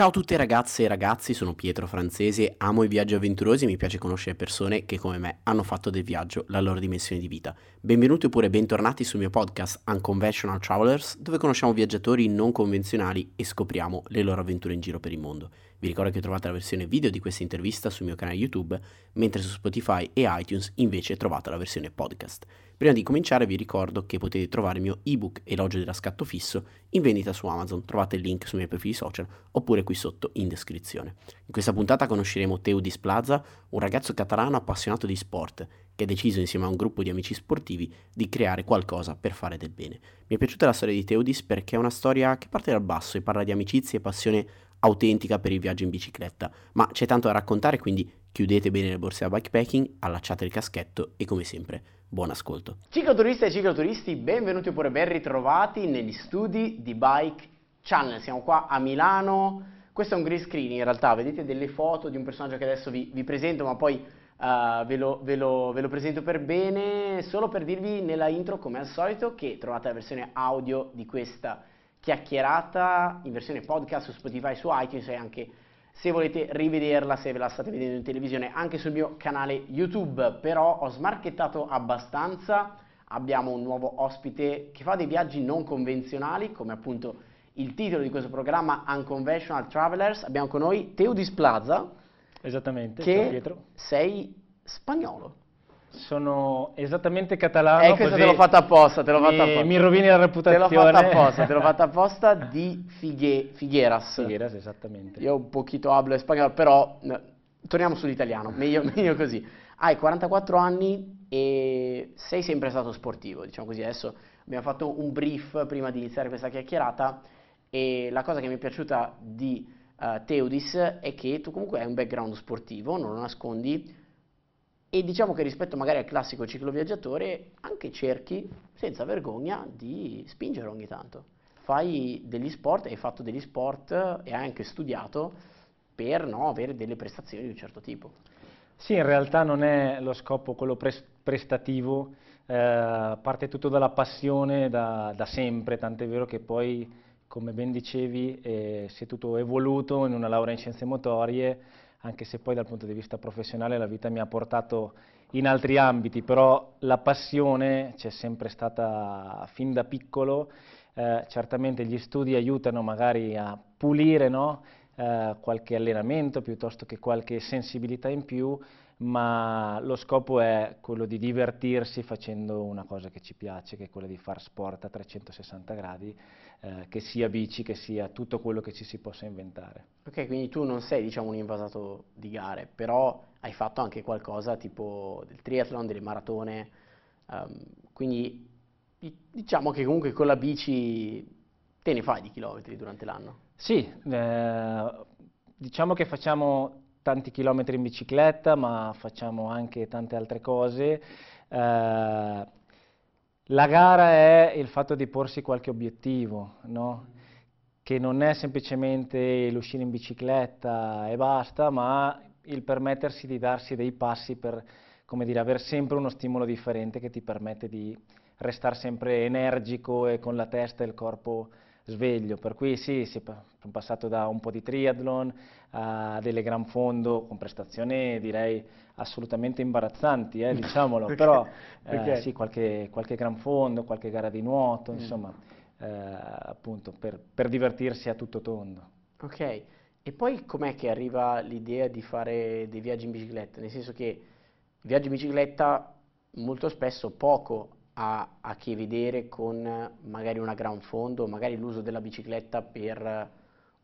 Ciao a tutte ragazze e ragazzi, sono Pietro Francese, amo i viaggi avventurosi e mi piace conoscere persone che come me hanno fatto del viaggio la loro dimensione di vita. Benvenuti oppure bentornati sul mio podcast Unconventional Travelers, dove conosciamo viaggiatori non convenzionali e scopriamo le loro avventure in giro per il mondo. Vi ricordo che trovate la versione video di questa intervista sul mio canale YouTube, mentre su Spotify e iTunes invece trovate la versione podcast. Prima di cominciare vi ricordo che potete trovare il mio ebook Elogio della scatto fisso in vendita su Amazon, trovate il link sui miei profili social oppure qui sotto in descrizione. In questa puntata conosceremo Teudis Plaza, un ragazzo catalano appassionato di sport che ha deciso insieme a un gruppo di amici sportivi di creare qualcosa per fare del bene. Mi è piaciuta la storia di Teudis perché è una storia che parte dal basso e parla di amicizie e passione autentica per il viaggio in bicicletta, ma c'è tanto da raccontare quindi chiudete bene le borse da bikepacking, allacciate il caschetto e come sempre Buon ascolto. Cicloturiste e cicloturisti, benvenuti oppure ben ritrovati negli studi di Bike Channel. Siamo qua a Milano. Questo è un green screen in realtà, vedete delle foto di un personaggio che adesso vi, vi presento, ma poi uh, ve, lo, ve, lo, ve, lo, presento per bene, solo per dirvi nella intro, come al solito, che trovate la versione audio di questa chiacchierata in versione podcast su Spotify, su iTunes e anche se volete rivederla, se ve la state vedendo in televisione, anche sul mio canale YouTube. Però ho smarchettato abbastanza, abbiamo un nuovo ospite che fa dei viaggi non convenzionali, come appunto il titolo di questo programma Unconventional Travelers. Abbiamo con noi Teudis Plaza. Esattamente, che sei spagnolo. Sono esattamente catalano. Eh, questo te l'ho fatta apposta, te l'ho fatta apposta. Mi rovini la reputazione. Te l'ho fatta apposta, te l'ho fatta apposta di Fighe, Figueras. Figueras, esattamente. Io un pochino hablo spagnolo, però torniamo sull'italiano, meglio, meglio così. Hai 44 anni e sei sempre stato sportivo, diciamo così. Adesso abbiamo fatto un brief prima di iniziare questa chiacchierata e la cosa che mi è piaciuta di uh, Teudis è che tu comunque hai un background sportivo, non lo nascondi, e diciamo che rispetto magari al classico cicloviaggiatore anche cerchi senza vergogna di spingere ogni tanto. Fai degli sport, hai fatto degli sport e hai anche studiato per no, avere delle prestazioni di un certo tipo. Sì, in realtà non è lo scopo quello pres- prestativo, eh, parte tutto dalla passione da, da sempre, tant'è vero che poi, come ben dicevi, eh, si è tutto evoluto in una laurea in scienze motorie, anche se poi dal punto di vista professionale la vita mi ha portato in altri ambiti, però la passione c'è sempre stata fin da piccolo, eh, certamente gli studi aiutano magari a pulire no? eh, qualche allenamento piuttosto che qualche sensibilità in più, ma lo scopo è quello di divertirsi facendo una cosa che ci piace, che è quella di fare sport a 360 gradi, eh, che sia bici, che sia tutto quello che ci si possa inventare. Ok, quindi tu non sei diciamo, un invasato di gare, però hai fatto anche qualcosa tipo del triathlon, delle maratone, um, quindi diciamo che comunque con la bici te ne fai di chilometri durante l'anno. Sì, eh, diciamo che facciamo tanti chilometri in bicicletta, ma facciamo anche tante altre cose. Eh, la gara è il fatto di porsi qualche obiettivo, no? che non è semplicemente l'uscire in bicicletta e basta, ma il permettersi di darsi dei passi per, come dire, avere sempre uno stimolo differente che ti permette di restare sempre energico e con la testa e il corpo sveglio, per cui sì, si è passato da un po' di triathlon a delle gran fondo con prestazioni direi assolutamente imbarazzanti, eh, diciamolo, okay. però eh, okay. sì, qualche, qualche, gran fondo, qualche gara di nuoto, mm. insomma, eh, appunto per, per divertirsi a tutto tondo. Ok, e poi com'è che arriva l'idea di fare dei viaggi in bicicletta? Nel senso che i viaggi in bicicletta molto spesso poco ha a che vedere con magari una gran fondo, magari l'uso della bicicletta per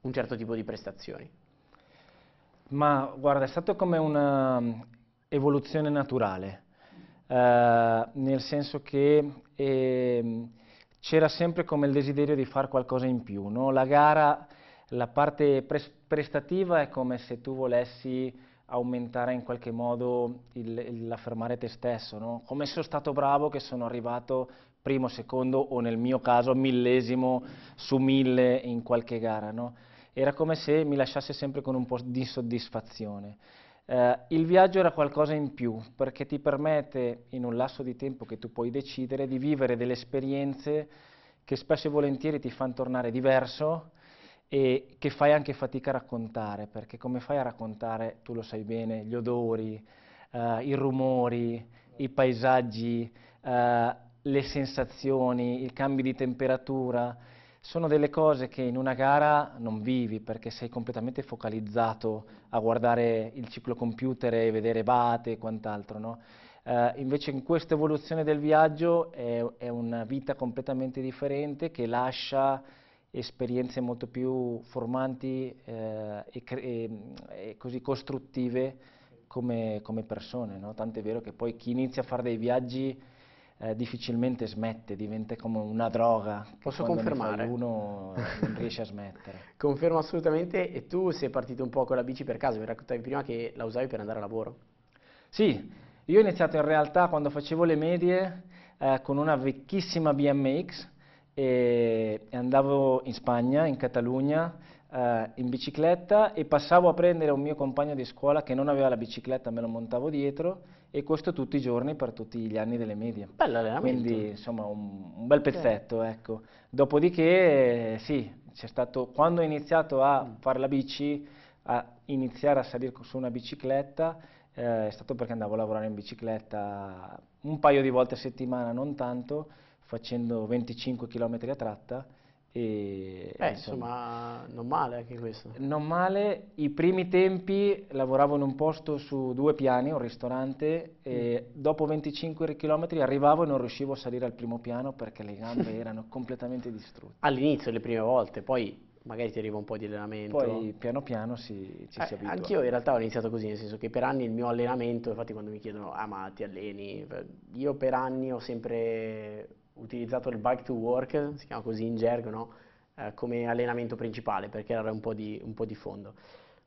un certo tipo di prestazioni? Ma guarda, è stato come un'evoluzione naturale, eh, nel senso che eh, c'era sempre come il desiderio di fare qualcosa in più. No? La gara, la parte pres- prestativa è come se tu volessi aumentare in qualche modo l'affermare te stesso, no? come sono stato bravo che sono arrivato primo, secondo o nel mio caso millesimo su mille in qualche gara. No? Era come se mi lasciasse sempre con un po' di soddisfazione. Eh, il viaggio era qualcosa in più perché ti permette in un lasso di tempo che tu puoi decidere di vivere delle esperienze che spesso e volentieri ti fanno tornare diverso e che fai anche fatica a raccontare, perché come fai a raccontare, tu lo sai bene, gli odori, eh, i rumori, i paesaggi, eh, le sensazioni, i cambi di temperatura, sono delle cose che in una gara non vivi perché sei completamente focalizzato a guardare il ciclocomputer e vedere bate e quant'altro, no? eh, invece in questa evoluzione del viaggio è, è, una vita completamente differente che lascia esperienze molto più formanti eh, e, e, e, così costruttive come, come persone, no? Tant'è vero che poi chi inizia a fare dei viaggi eh, difficilmente smette, diventa come una droga. Posso confermare? uno non riesce a smettere. Confermo assolutamente. E tu sei partito un po' con la bici per caso, mi raccontavi prima che la usavi per andare a lavoro. Sì, io ho iniziato in realtà quando facevo le medie eh, con una vecchissima BMX e, e andavo in Spagna, in Catalogna, eh, in bicicletta e passavo a prendere un mio compagno di scuola che non aveva la bicicletta, me lo montavo dietro e questo tutti i giorni per tutti gli anni delle medie. Bello allenamento. Quindi insomma un, un bel pezzetto, sì. ecco. Dopodiché eh, sì, c'è stato, quando ho iniziato a mm. fare la bici, a iniziare a salire su una bicicletta, eh, è stato perché andavo a lavorare in bicicletta un paio di volte a settimana, non tanto, facendo 25 km a tratta e, eh, insomma, insomma, non male anche questo. Non male, i primi tempi lavoravo in un posto su due piani, un ristorante, e mm. dopo 25 km arrivavo e non riuscivo a salire al primo piano perché le gambe erano completamente distrutte. All'inizio, le prime volte, poi magari ti arriva un po' di allenamento. Poi piano piano si, ci eh, si abitua. Anch'io in realtà ho iniziato così, nel senso che per anni il mio allenamento, infatti quando mi chiedono, ah ma ti alleni, io per anni ho sempre utilizzato il bike to work, si chiama così in gergo, no? eh, come allenamento principale perché era un po, di, un po' di fondo.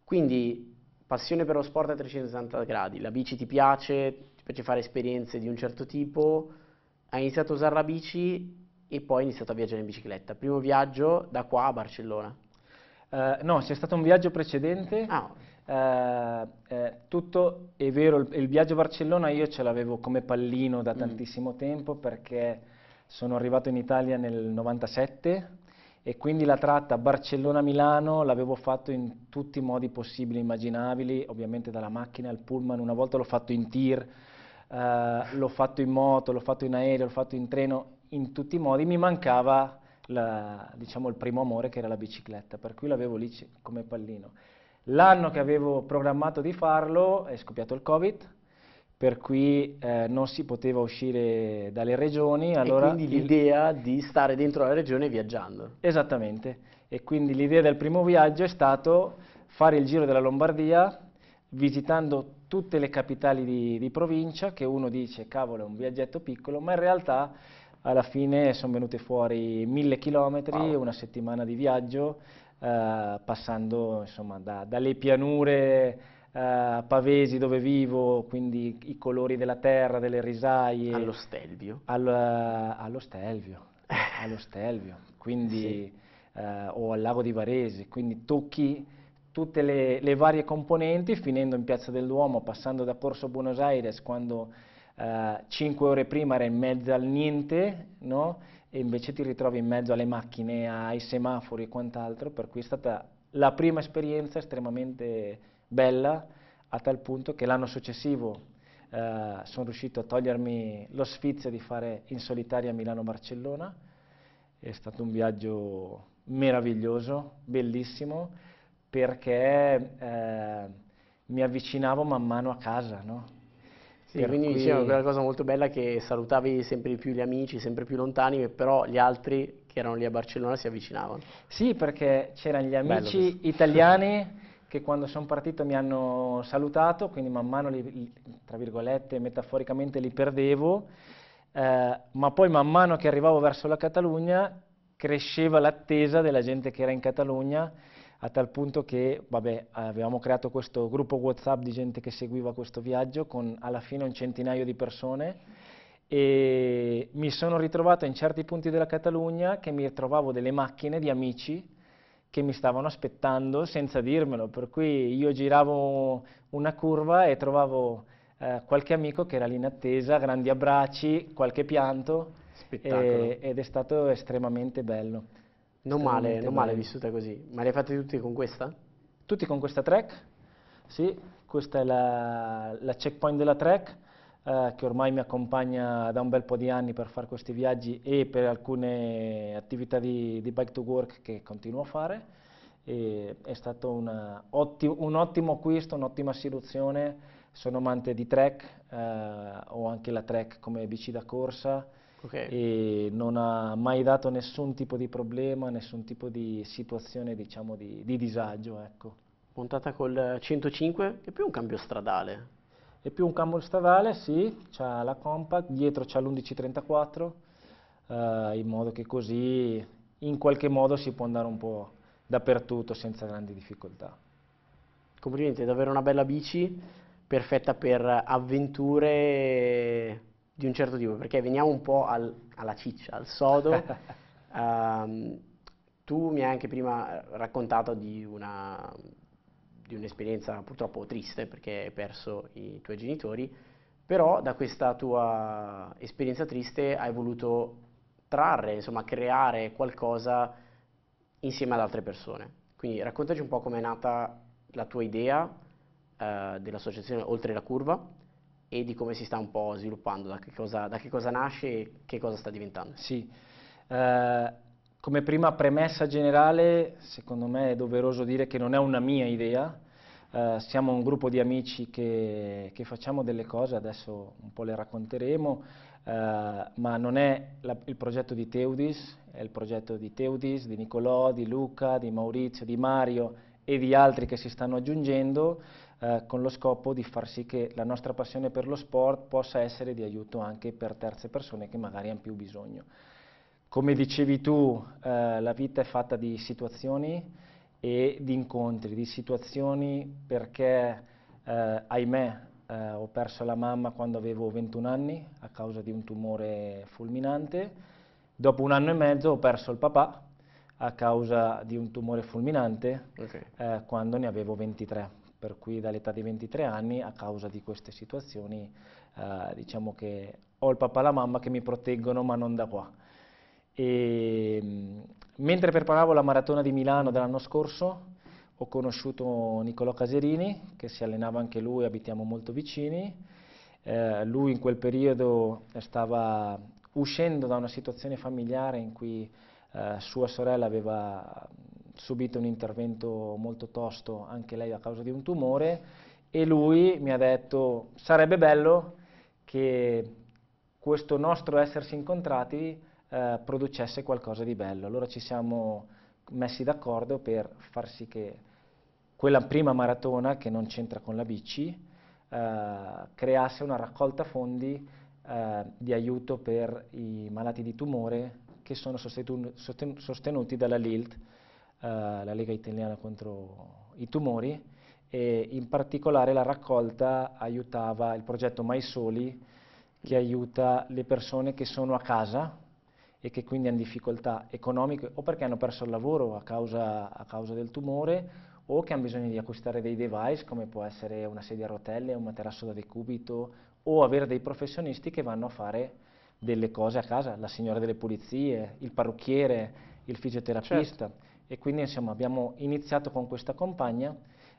Quindi passione per lo sport a 360 gradi, la bici ti piace, ti piace fare esperienze di un certo tipo, hai iniziato a usare la bici e poi hai iniziato a viaggiare in bicicletta. Primo viaggio da qua a Barcellona. Uh, no, c'è stato un viaggio precedente. Ah. Uh, eh, tutto è vero, il, il, viaggio a Barcellona io ce l'avevo come pallino da mm. tantissimo tempo perché sono arrivato in Italia nel 97 e quindi la tratta Barcellona-Milano l'avevo fatto in tutti i modi possibili e immaginabili, ovviamente dalla macchina al pullman, una volta l'ho fatto in tir, eh, l'ho fatto in moto, l'ho fatto in aereo, l'ho fatto in treno, in tutti i modi mi mancava la, diciamo, il primo amore che era la bicicletta, per cui l'avevo lì come pallino. L'anno che avevo programmato di farlo è scoppiato il Covid, per cui eh, non si poteva uscire dalle regioni. Allora e quindi l'idea di stare dentro la regione viaggiando. Esattamente, e quindi l'idea del primo viaggio è stato fare il giro della Lombardia visitando tutte le capitali di, di provincia, che uno dice cavolo è un viaggetto piccolo, ma in realtà alla fine sono venute fuori mille chilometri, wow. una settimana di viaggio, eh, passando insomma da, dalle pianure uh, Pavesi dove vivo, quindi i colori della terra, delle risaie. Allo Stelvio? Al, uh, allo Stelvio, allo Stelvio, quindi, sì. uh, o al lago di Varese, quindi tocchi tutte le, le, varie componenti finendo in Piazza del Duomo, passando da Corso Buenos Aires quando cinque ore prima era in mezzo al niente, no? e invece ti ritrovi in mezzo alle macchine, ai semafori e quant'altro, per cui è stata la prima esperienza estremamente bella a tal punto che l'anno successivo eh, sono riuscito a togliermi lo sfizio di fare in solitaria Milano-Barcellona. È stato un viaggio meraviglioso, bellissimo, perché eh, mi avvicinavo man mano a casa, no? Sì, quindi cui... diceva quella cosa molto bella che salutavi sempre di più gli amici, sempre più lontani, però gli altri che erano lì a Barcellona si avvicinavano. Sì, perché c'erano gli amici italiani che quando sono partito mi hanno salutato, quindi man mano, li, tra virgolette, metaforicamente li perdevo, eh, ma poi man mano che arrivavo verso la Catalogna cresceva l'attesa della gente che era in Catalogna, a tal punto che vabbè, avevamo creato questo gruppo WhatsApp di gente che seguiva questo viaggio con alla fine un centinaio di persone. E mi sono ritrovato in certi punti della Catalogna che mi trovavo delle macchine di amici che mi stavano aspettando senza dirmelo, per cui io giravo una curva e trovavo eh, qualche amico che era lì in attesa, grandi abbracci, qualche pianto e, ed è stato estremamente bello. Non male, estremamente non male vissuta così. Ma le hai fatte tutte con questa? Tutti con questa track, sì, questa è la, la checkpoint della track eh, che ormai mi accompagna da un bel po' di anni per fare questi viaggi e per alcune attività di, di bike to work che continuo a fare. E è stato otti- un ottimo acquisto, un'ottima soluzione. Sono amante di track, eh, ho anche la track come bici da corsa Ok. e non ha mai dato nessun tipo di problema, nessun tipo di situazione, diciamo, di, di disagio, ecco. Montata col 105, che è più un cambio stradale. È più un cambio stradale, sì, c'ha la compact, dietro c'ha l'1134, eh, in modo che così in qualche modo si può andare un po' dappertutto senza grandi difficoltà. Complimenti, è davvero una bella bici, perfetta per avventure di un certo tipo, perché veniamo un po' al- alla ciccia, al sodo. Ehm, tu mi hai anche prima raccontato di una, di un'esperienza purtroppo triste, perché hai perso i tuoi genitori, però da questa tua esperienza triste hai voluto trarre, insomma, creare qualcosa insieme ad altre persone. Quindi raccontaci un po' com'è nata la tua idea eh, dell'associazione Oltre la Curva e di come si sta un po' sviluppando, da che cosa, da che cosa nasce e che cosa sta diventando. Sì, eh, come prima premessa generale, secondo me è doveroso dire che non è una mia idea, eh, siamo un gruppo di amici che, che facciamo delle cose, adesso un po' le racconteremo, eh, ma non è la- il progetto di Teudis, è il progetto di Teudis, di Nicolò, di Luca, di Maurizio, di Mario e di altri che si stanno aggiungendo eh, con lo scopo di far sì che la nostra passione per lo sport possa essere di aiuto anche per terze persone che magari hanno più bisogno. Come dicevi tu, eh, la vita è fatta di situazioni e di incontri, di situazioni perché, eh, ahimè, eh, ho perso la mamma quando avevo 21 anni a causa di un tumore fulminante. Dopo un anno e mezzo ho perso il papà a causa di un tumore fulminante Ok. eh, quando ne avevo 23, per cui dall'età di 23 anni a causa di queste situazioni eh, diciamo che ho il papà e la mamma che mi proteggono ma non da qua. E, mh, mentre preparavo la maratona di Milano dell'anno scorso ho conosciuto Nicolò Caserini che si allenava anche lui, abitiamo molto vicini. Eh, lui in quel periodo stava uscendo da una situazione familiare in cui eh, sua sorella aveva subito un intervento molto tosto, anche lei a causa di un tumore, e lui mi ha detto sarebbe bello che questo nostro essersi incontrati eh, producesse qualcosa di bello. Allora ci siamo messi d'accordo per far sì che quella prima maratona, che non c'entra con la bici, eh, creasse una raccolta fondi eh, di aiuto per i malati di tumore che sono sostenu- sosten- sostenuti dalla LILT, eh, la Lega Italiana contro i tumori, e in particolare la raccolta aiutava il progetto Mai Soli, che aiuta le persone che sono a casa e che quindi hanno difficoltà economiche o perché hanno perso il lavoro a causa, a causa del tumore o che hanno bisogno di acquistare dei device come può essere una sedia a rotelle, un materasso da decubito o avere dei professionisti che vanno a fare delle cose a casa, la signora delle pulizie, il parrucchiere, il fisioterapista e quindi insomma abbiamo iniziato con questa campagna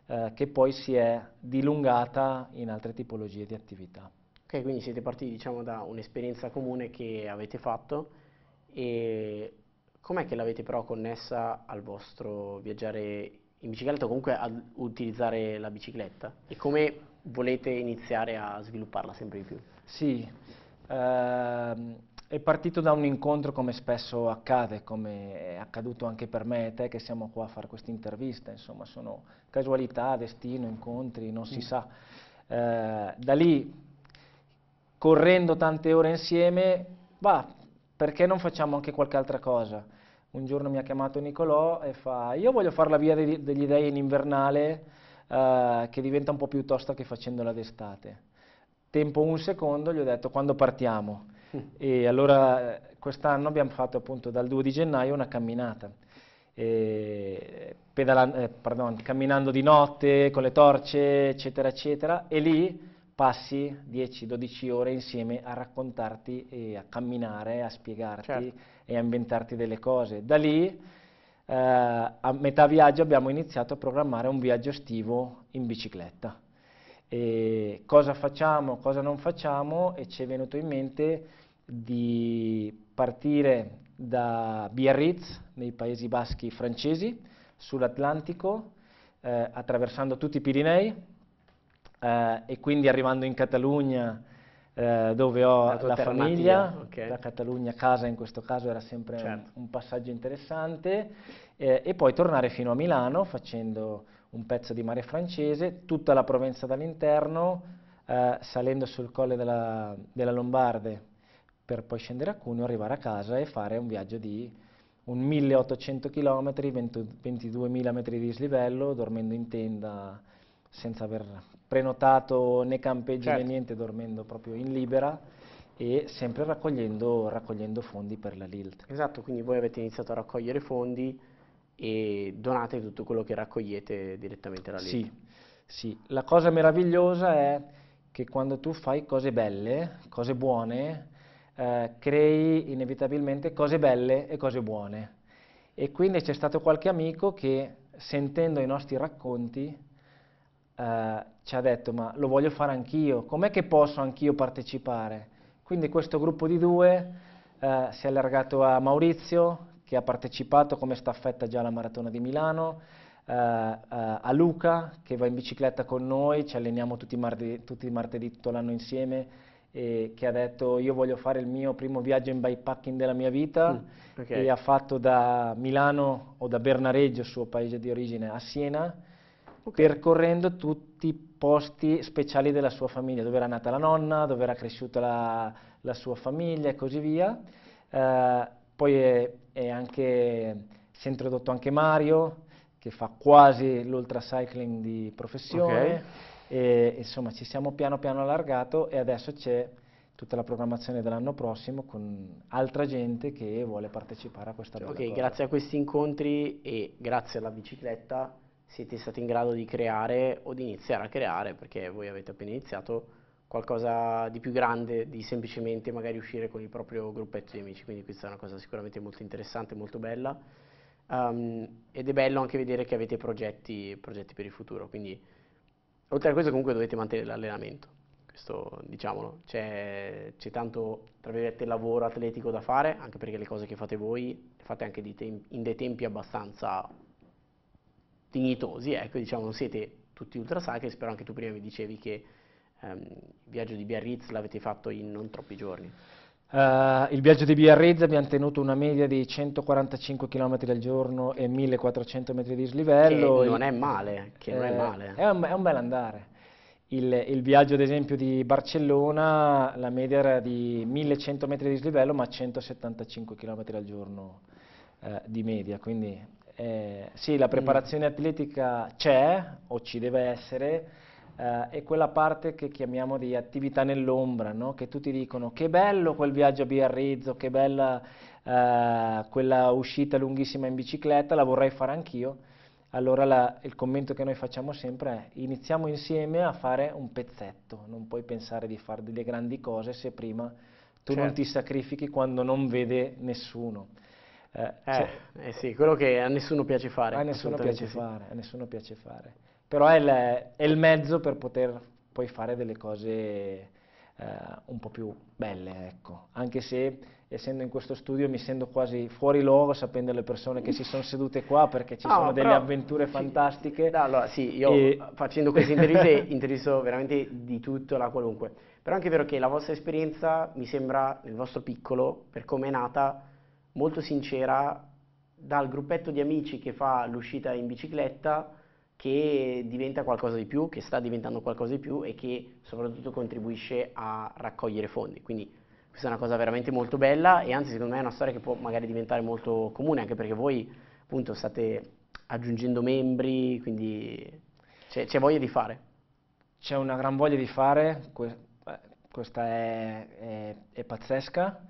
eh, che poi si è dilungata in altre tipologie di attività. Ok, quindi siete partiti diciamo da un'esperienza comune che avete fatto e com'è che l'avete però connessa al vostro viaggiare in bicicletta o comunque ad utilizzare la bicicletta? E come volete iniziare a svilupparla sempre di più? Sì, ehm, è partito da un incontro come spesso accade, come è accaduto anche per me e te che siamo qua a fare questa intervista, insomma sono casualità, destino, incontri, non si sa. Eh, da lì, correndo tante ore insieme, va, perché non facciamo anche qualche altra cosa? Un giorno mi ha chiamato Nicolò e fa, io voglio fare la via degli, degli dei in invernale eh, che diventa un po' più tosta che facendola d'estate. Tempo un secondo, gli ho detto quando partiamo? E allora eh, quest'anno abbiamo fatto appunto dal 2 di gennaio una camminata, eh, pardon, camminando di notte con le torce, eccetera, eccetera, e lì passi 10-12 ore insieme a raccontarti e a camminare, a spiegarti Certo. e a inventarti delle cose. Da lì eh, a metà viaggio abbiamo iniziato a programmare un viaggio estivo in bicicletta. E cosa facciamo, cosa non facciamo e ci è venuto in mente di partire da Biarritz, nei Paesi Baschi francesi, sull'Atlantico, eh, attraversando tutti i Pirinei eh, e quindi arrivando in Catalogna eh, dove ho la, la famiglia, okay. la Catalogna casa in questo caso era sempre certo. un, un, passaggio interessante eh, e poi tornare fino a Milano facendo un pezzo di mare francese, tutta la Provenza dall'interno, eh, salendo sul colle della, della Lombarde per poi scendere a Cuneo, arrivare a casa e fare un viaggio di un 1800 km, 22.000 metri di dislivello, dormendo in tenda senza aver prenotato né campeggi certo. né niente, dormendo proprio in libera e sempre raccogliendo, raccogliendo, fondi per la LILT. Esatto, quindi voi avete iniziato a raccogliere fondi e donate tutto quello che raccogliete direttamente alla LILT. Sì, sì. La cosa meravigliosa è che quando tu fai cose belle, cose buone, eh, crei inevitabilmente cose belle e cose buone. E quindi c'è stato qualche amico che sentendo i nostri racconti eh, ci ha detto ma lo voglio fare anch'io, com'è che posso anch'io partecipare? Quindi questo gruppo di due eh, si è allargato a Maurizio che ha partecipato come staffetta già alla Maratona di Milano, eh, eh, a Luca che va in bicicletta con noi, ci alleniamo tutti i martedì, tutti i martedì tutto l'anno insieme e che ha detto io voglio fare il mio primo viaggio in bikepacking della mia vita mm, okay. e ha fatto da Milano o da Bernareggio, suo paese di origine, a Siena, okay. percorrendo tutti i posti speciali della sua famiglia, dove era nata la nonna, dove era cresciuta la, la sua famiglia e così via. Eh, poi è, è anche, si è introdotto anche Mario, che fa quasi l'ultracycling di professione. Okay e insomma ci siamo piano piano allargato e adesso c'è tutta la programmazione dell'anno prossimo con altra gente che vuole partecipare a questa cioè, Ok, cosa. grazie a questi incontri e grazie alla bicicletta siete stati in grado di creare o di iniziare a creare, perché voi avete appena iniziato, qualcosa di più grande di semplicemente magari uscire con il proprio gruppetto di amici, quindi questa è una cosa sicuramente molto interessante, molto bella. Um, ed è bello anche vedere che avete progetti, progetti per il futuro, quindi Oltre a questo comunque dovete mantenere l'allenamento, questo diciamolo, c'è, tanto tra virgolette lavoro atletico da fare, anche perché le cose che fate voi le fate anche tem- in dei tempi abbastanza dignitosi, ecco diciamo non siete tutti ultra sacri, spero anche tu prima mi dicevi che ehm, il viaggio di Biarritz l'avete fatto in non troppi giorni. Uh, il viaggio di Biarritz abbiamo tenuto una media di 145 km al giorno e 1400 metri di slivello. Che non è male, che eh, non è male. È un, è un bel andare. Il, il, viaggio ad esempio di Barcellona, la media era di 1100 metri di slivello ma 175 km al giorno eh, di media, quindi eh, sì la preparazione mm. atletica c'è o ci deve essere, eh, è quella parte che chiamiamo di attività nell'ombra, no? che tutti dicono che bello quel viaggio a Biarrizzo, che bella eh, quella uscita lunghissima in bicicletta, la vorrei fare anch'io. Allora la, il commento che noi facciamo sempre è iniziamo insieme a fare un pezzetto, non puoi pensare di fare delle grandi cose se prima tu certo. non ti sacrifichi quando non vede nessuno. Eh, eh, eh, sì, quello che a nessuno piace fare. A nessuno piace sì. fare, a nessuno piace fare però è il, è il, mezzo per poter poi fare delle cose eh, un po' più belle, ecco. Anche se essendo in questo studio mi sento quasi fuori luogo sapendo le persone che si sono sedute qua perché ci no, sono delle avventure sì, fantastiche. No, allora sì, io e... facendo queste interviste intervisto veramente di tutto, la qualunque. Però è anche vero che la vostra esperienza mi sembra, nel vostro piccolo, per come è nata, molto sincera dal gruppetto di amici che fa l'uscita in bicicletta che diventa qualcosa di più, che sta diventando qualcosa di più e che soprattutto contribuisce a raccogliere fondi. Quindi questa è una cosa veramente molto bella e anzi secondo me è una storia che può magari diventare molto comune anche perché voi appunto state aggiungendo membri, quindi c'è, voglia di fare. C'è una gran voglia di fare, eh, questa è, è, è pazzesca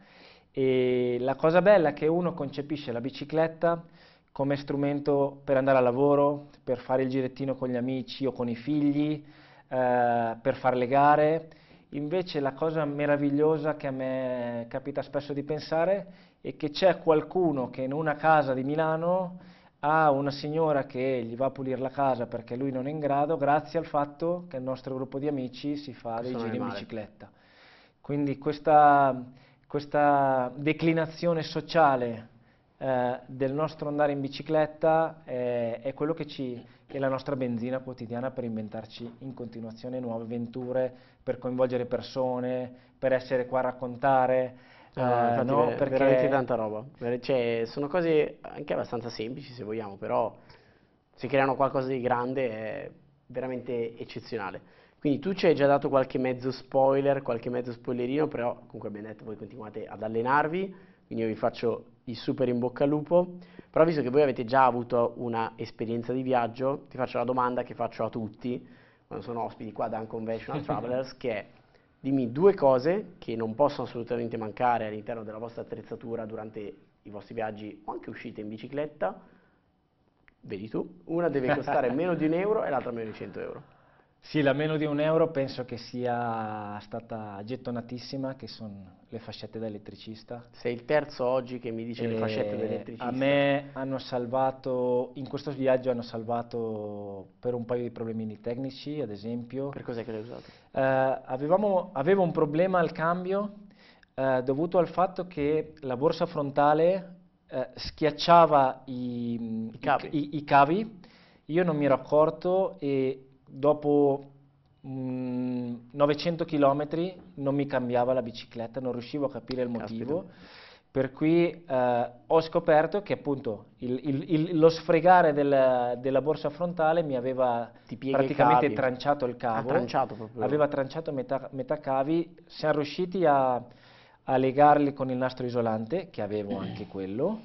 e la cosa bella è che uno concepisce la bicicletta come strumento per andare a lavoro, per fare il girettino con gli amici o con i figli, eh, per fare le gare. Invece la cosa meravigliosa che a me capita spesso di pensare è che c'è qualcuno che in una casa di Milano a una signora che gli va a pulire la casa perché lui non è in grado, grazie al fatto che il nostro gruppo di amici si fa dei giri in bicicletta. Quindi questa, questa declinazione sociale eh, del nostro andare in bicicletta è, è quello che ci, è la nostra benzina quotidiana per inventarci in continuazione nuove avventure, per coinvolgere persone, per essere qua a raccontare. No, uh, no, è perché... veramente tanta roba. Cioè, sono cose anche abbastanza semplici se vogliamo, però se creano qualcosa di grande è veramente eccezionale. Quindi tu ci hai già dato qualche mezzo spoiler, qualche mezzo spoilerino, però comunque abbiamo detto voi continuate ad allenarvi, quindi io vi faccio il super in bocca al lupo. Però visto che voi avete già avuto una esperienza di viaggio, ti faccio la domanda che faccio a tutti quando sono ospiti qua da Unconventional Travelers, che è dimmi due cose che non possono assolutamente mancare all'interno della vostra attrezzatura durante i vostri viaggi o anche uscite in bicicletta. Vedi tu, una deve costare meno di un euro e l'altra meno di 100 euro. Sì, la meno di un euro penso che sia stata gettonatissima, che sono le fascette da elettricista. Sei il terzo oggi che mi dice e le fascette da elettricista. A me hanno salvato, in questo viaggio hanno salvato per un paio di problemini tecnici, ad esempio. Per cos'è che l'hai usato? Eh, avevamo, avevo un problema al cambio eh, dovuto al fatto che la borsa frontale eh, schiacciava i, I, cavi. I, i cavi, io non mi ero accorto e dopo mh, 900 km non mi cambiava la bicicletta, non riuscivo a capire il motivo. Caspita. Per cui eh, ho scoperto che appunto il, il, il, lo sfregare del, della borsa frontale mi aveva praticamente tranciato il cavo, tranciato aveva tranciato metà, metà, cavi, siamo riusciti a, a legarli con il nastro isolante, che avevo anche quello,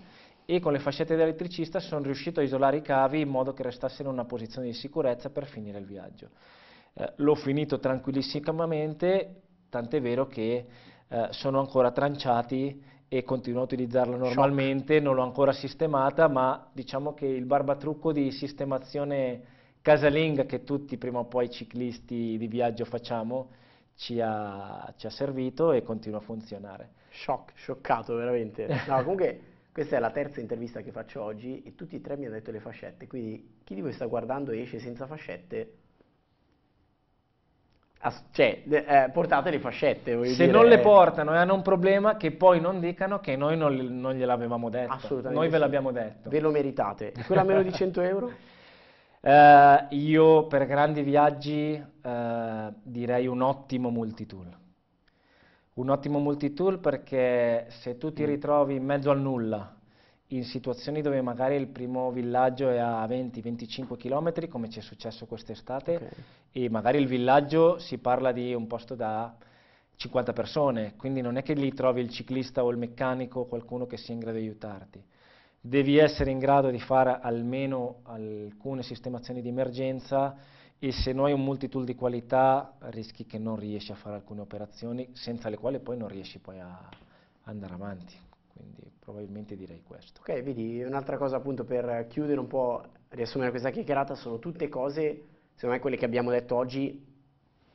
e con le fascette dell'elettricista sono riuscito a isolare i cavi in modo che restassero in una posizione di sicurezza per finire il viaggio. Eh, l'ho finito tranquillissimamente, tant'è vero che eh, sono ancora tranciati e continuo a utilizzarla normalmente, Shock. non l'ho ancora sistemata, ma diciamo che il barbatrucco di sistemazione casalinga che tutti prima o poi ciclisti di viaggio facciamo ci ha, ci ha servito e continua a funzionare. Shock, scioccato veramente. No, comunque questa è la terza intervista che faccio oggi e tutti e tre mi hanno detto le fascette, quindi chi di voi sta guardando e esce senza fascette, As- cioè, eh, portate le fascette. Se dire... non le portano e hanno un problema, che poi non dicano che noi non, non gliel'avevamo detto. Assolutamente. Noi ve l'abbiamo detto. Ve lo meritate. E quella meno di 100 euro? Uh, io per grandi viaggi uh, direi un ottimo multitool un ottimo multitool perché se tu ti mm. ritrovi in mezzo al nulla, in situazioni dove magari il primo villaggio è a 20-25 km, come ci è successo quest'estate, okay. e magari il villaggio si parla di un posto da 50 persone, quindi non è che lì trovi il ciclista o il meccanico o qualcuno che sia in grado di aiutarti. Devi essere in grado di fare almeno alcune sistemazioni di emergenza e se non hai un multitool di qualità rischi che non riesci a fare alcune operazioni senza le quali poi non riesci poi a andare avanti. Quindi probabilmente direi questo. Ok, vedi, un'altra cosa appunto per chiudere un po', riassumere questa chiacchierata, sono tutte cose, secondo me quelle che abbiamo detto oggi,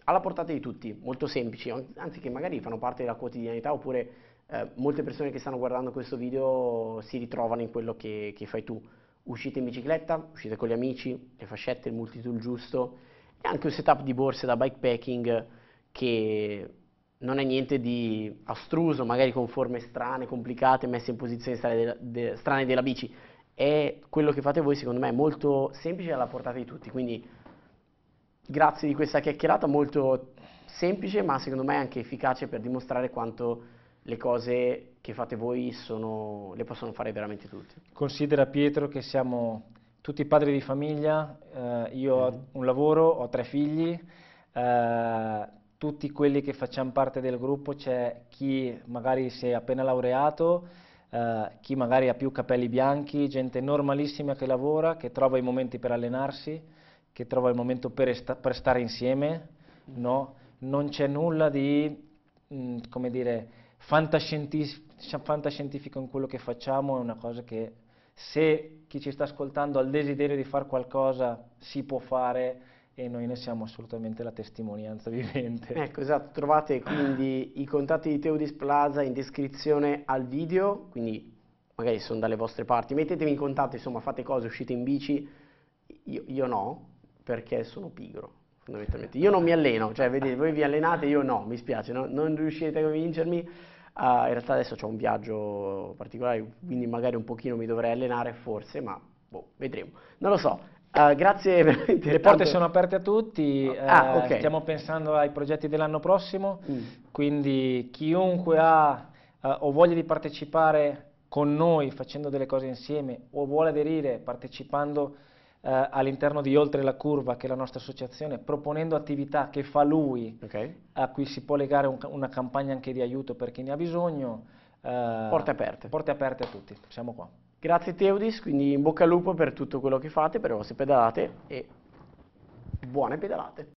alla portata di tutti, molto semplici, anzi che magari fanno parte della quotidianità oppure eh, molte persone che stanno guardando questo video si ritrovano in quello che, che fai tu uscite in bicicletta, uscite con gli amici, le fascette, il multitool giusto e anche un setup di borse da bikepacking che non è niente di astruso, magari con forme strane, complicate, messe in posizioni strane della, de, strane della bici. È quello che fate voi, secondo me, è molto semplice alla portata di tutti. Quindi, grazie di questa chiacchierata, molto semplice, ma secondo me anche efficace per dimostrare quanto le cose che fate voi sono, le possono fare veramente tutti. Considera Pietro che siamo tutti padri di famiglia, eh, io mm. ho un lavoro, ho tre figli, eh, tutti quelli che facciamo parte del gruppo c'è chi magari si è appena laureato, eh, chi magari ha più capelli bianchi, gente normalissima che lavora, che trova i momenti per allenarsi, che trova il momento per, per stare insieme, no? non c'è nulla di, mh, mm, come dire, fantascientifico, fantascientifico in quello che facciamo è una cosa che se chi ci sta ascoltando ha il desiderio di fare qualcosa si può fare e noi ne siamo assolutamente la testimonianza vivente. Ecco, esatto, trovate quindi i contatti di Teudis Plaza in descrizione al video, quindi magari sono dalle vostre parti, mettetevi in contatto, insomma fate cose, uscite in bici, io, io no, perché sono pigro fondamentalmente. Io non mi alleno, cioè vedete, voi vi allenate, io no, mi spiace, no? non riuscite a convincermi. Uh, in realtà adesso ho un viaggio particolare, quindi magari un pochino mi dovrei allenare, forse, ma boh, vedremo. Non lo so. Uh, grazie veramente. Le porte sono aperte a tutti, ah, eh, okay. stiamo pensando ai progetti dell'anno prossimo, mm. quindi chiunque ha uh, o voglia di partecipare con noi facendo delle cose insieme o vuole aderire partecipando eh, all'interno di Oltre la Curva, che è la nostra associazione, proponendo attività che fa lui, okay. a cui si può legare un, una campagna anche di aiuto per chi ne ha bisogno. Eh, porte aperte. Porte aperte a tutti, siamo qua. Grazie Teudis, quindi in bocca al lupo per tutto quello che fate, per le vostre pedalate e buone pedalate.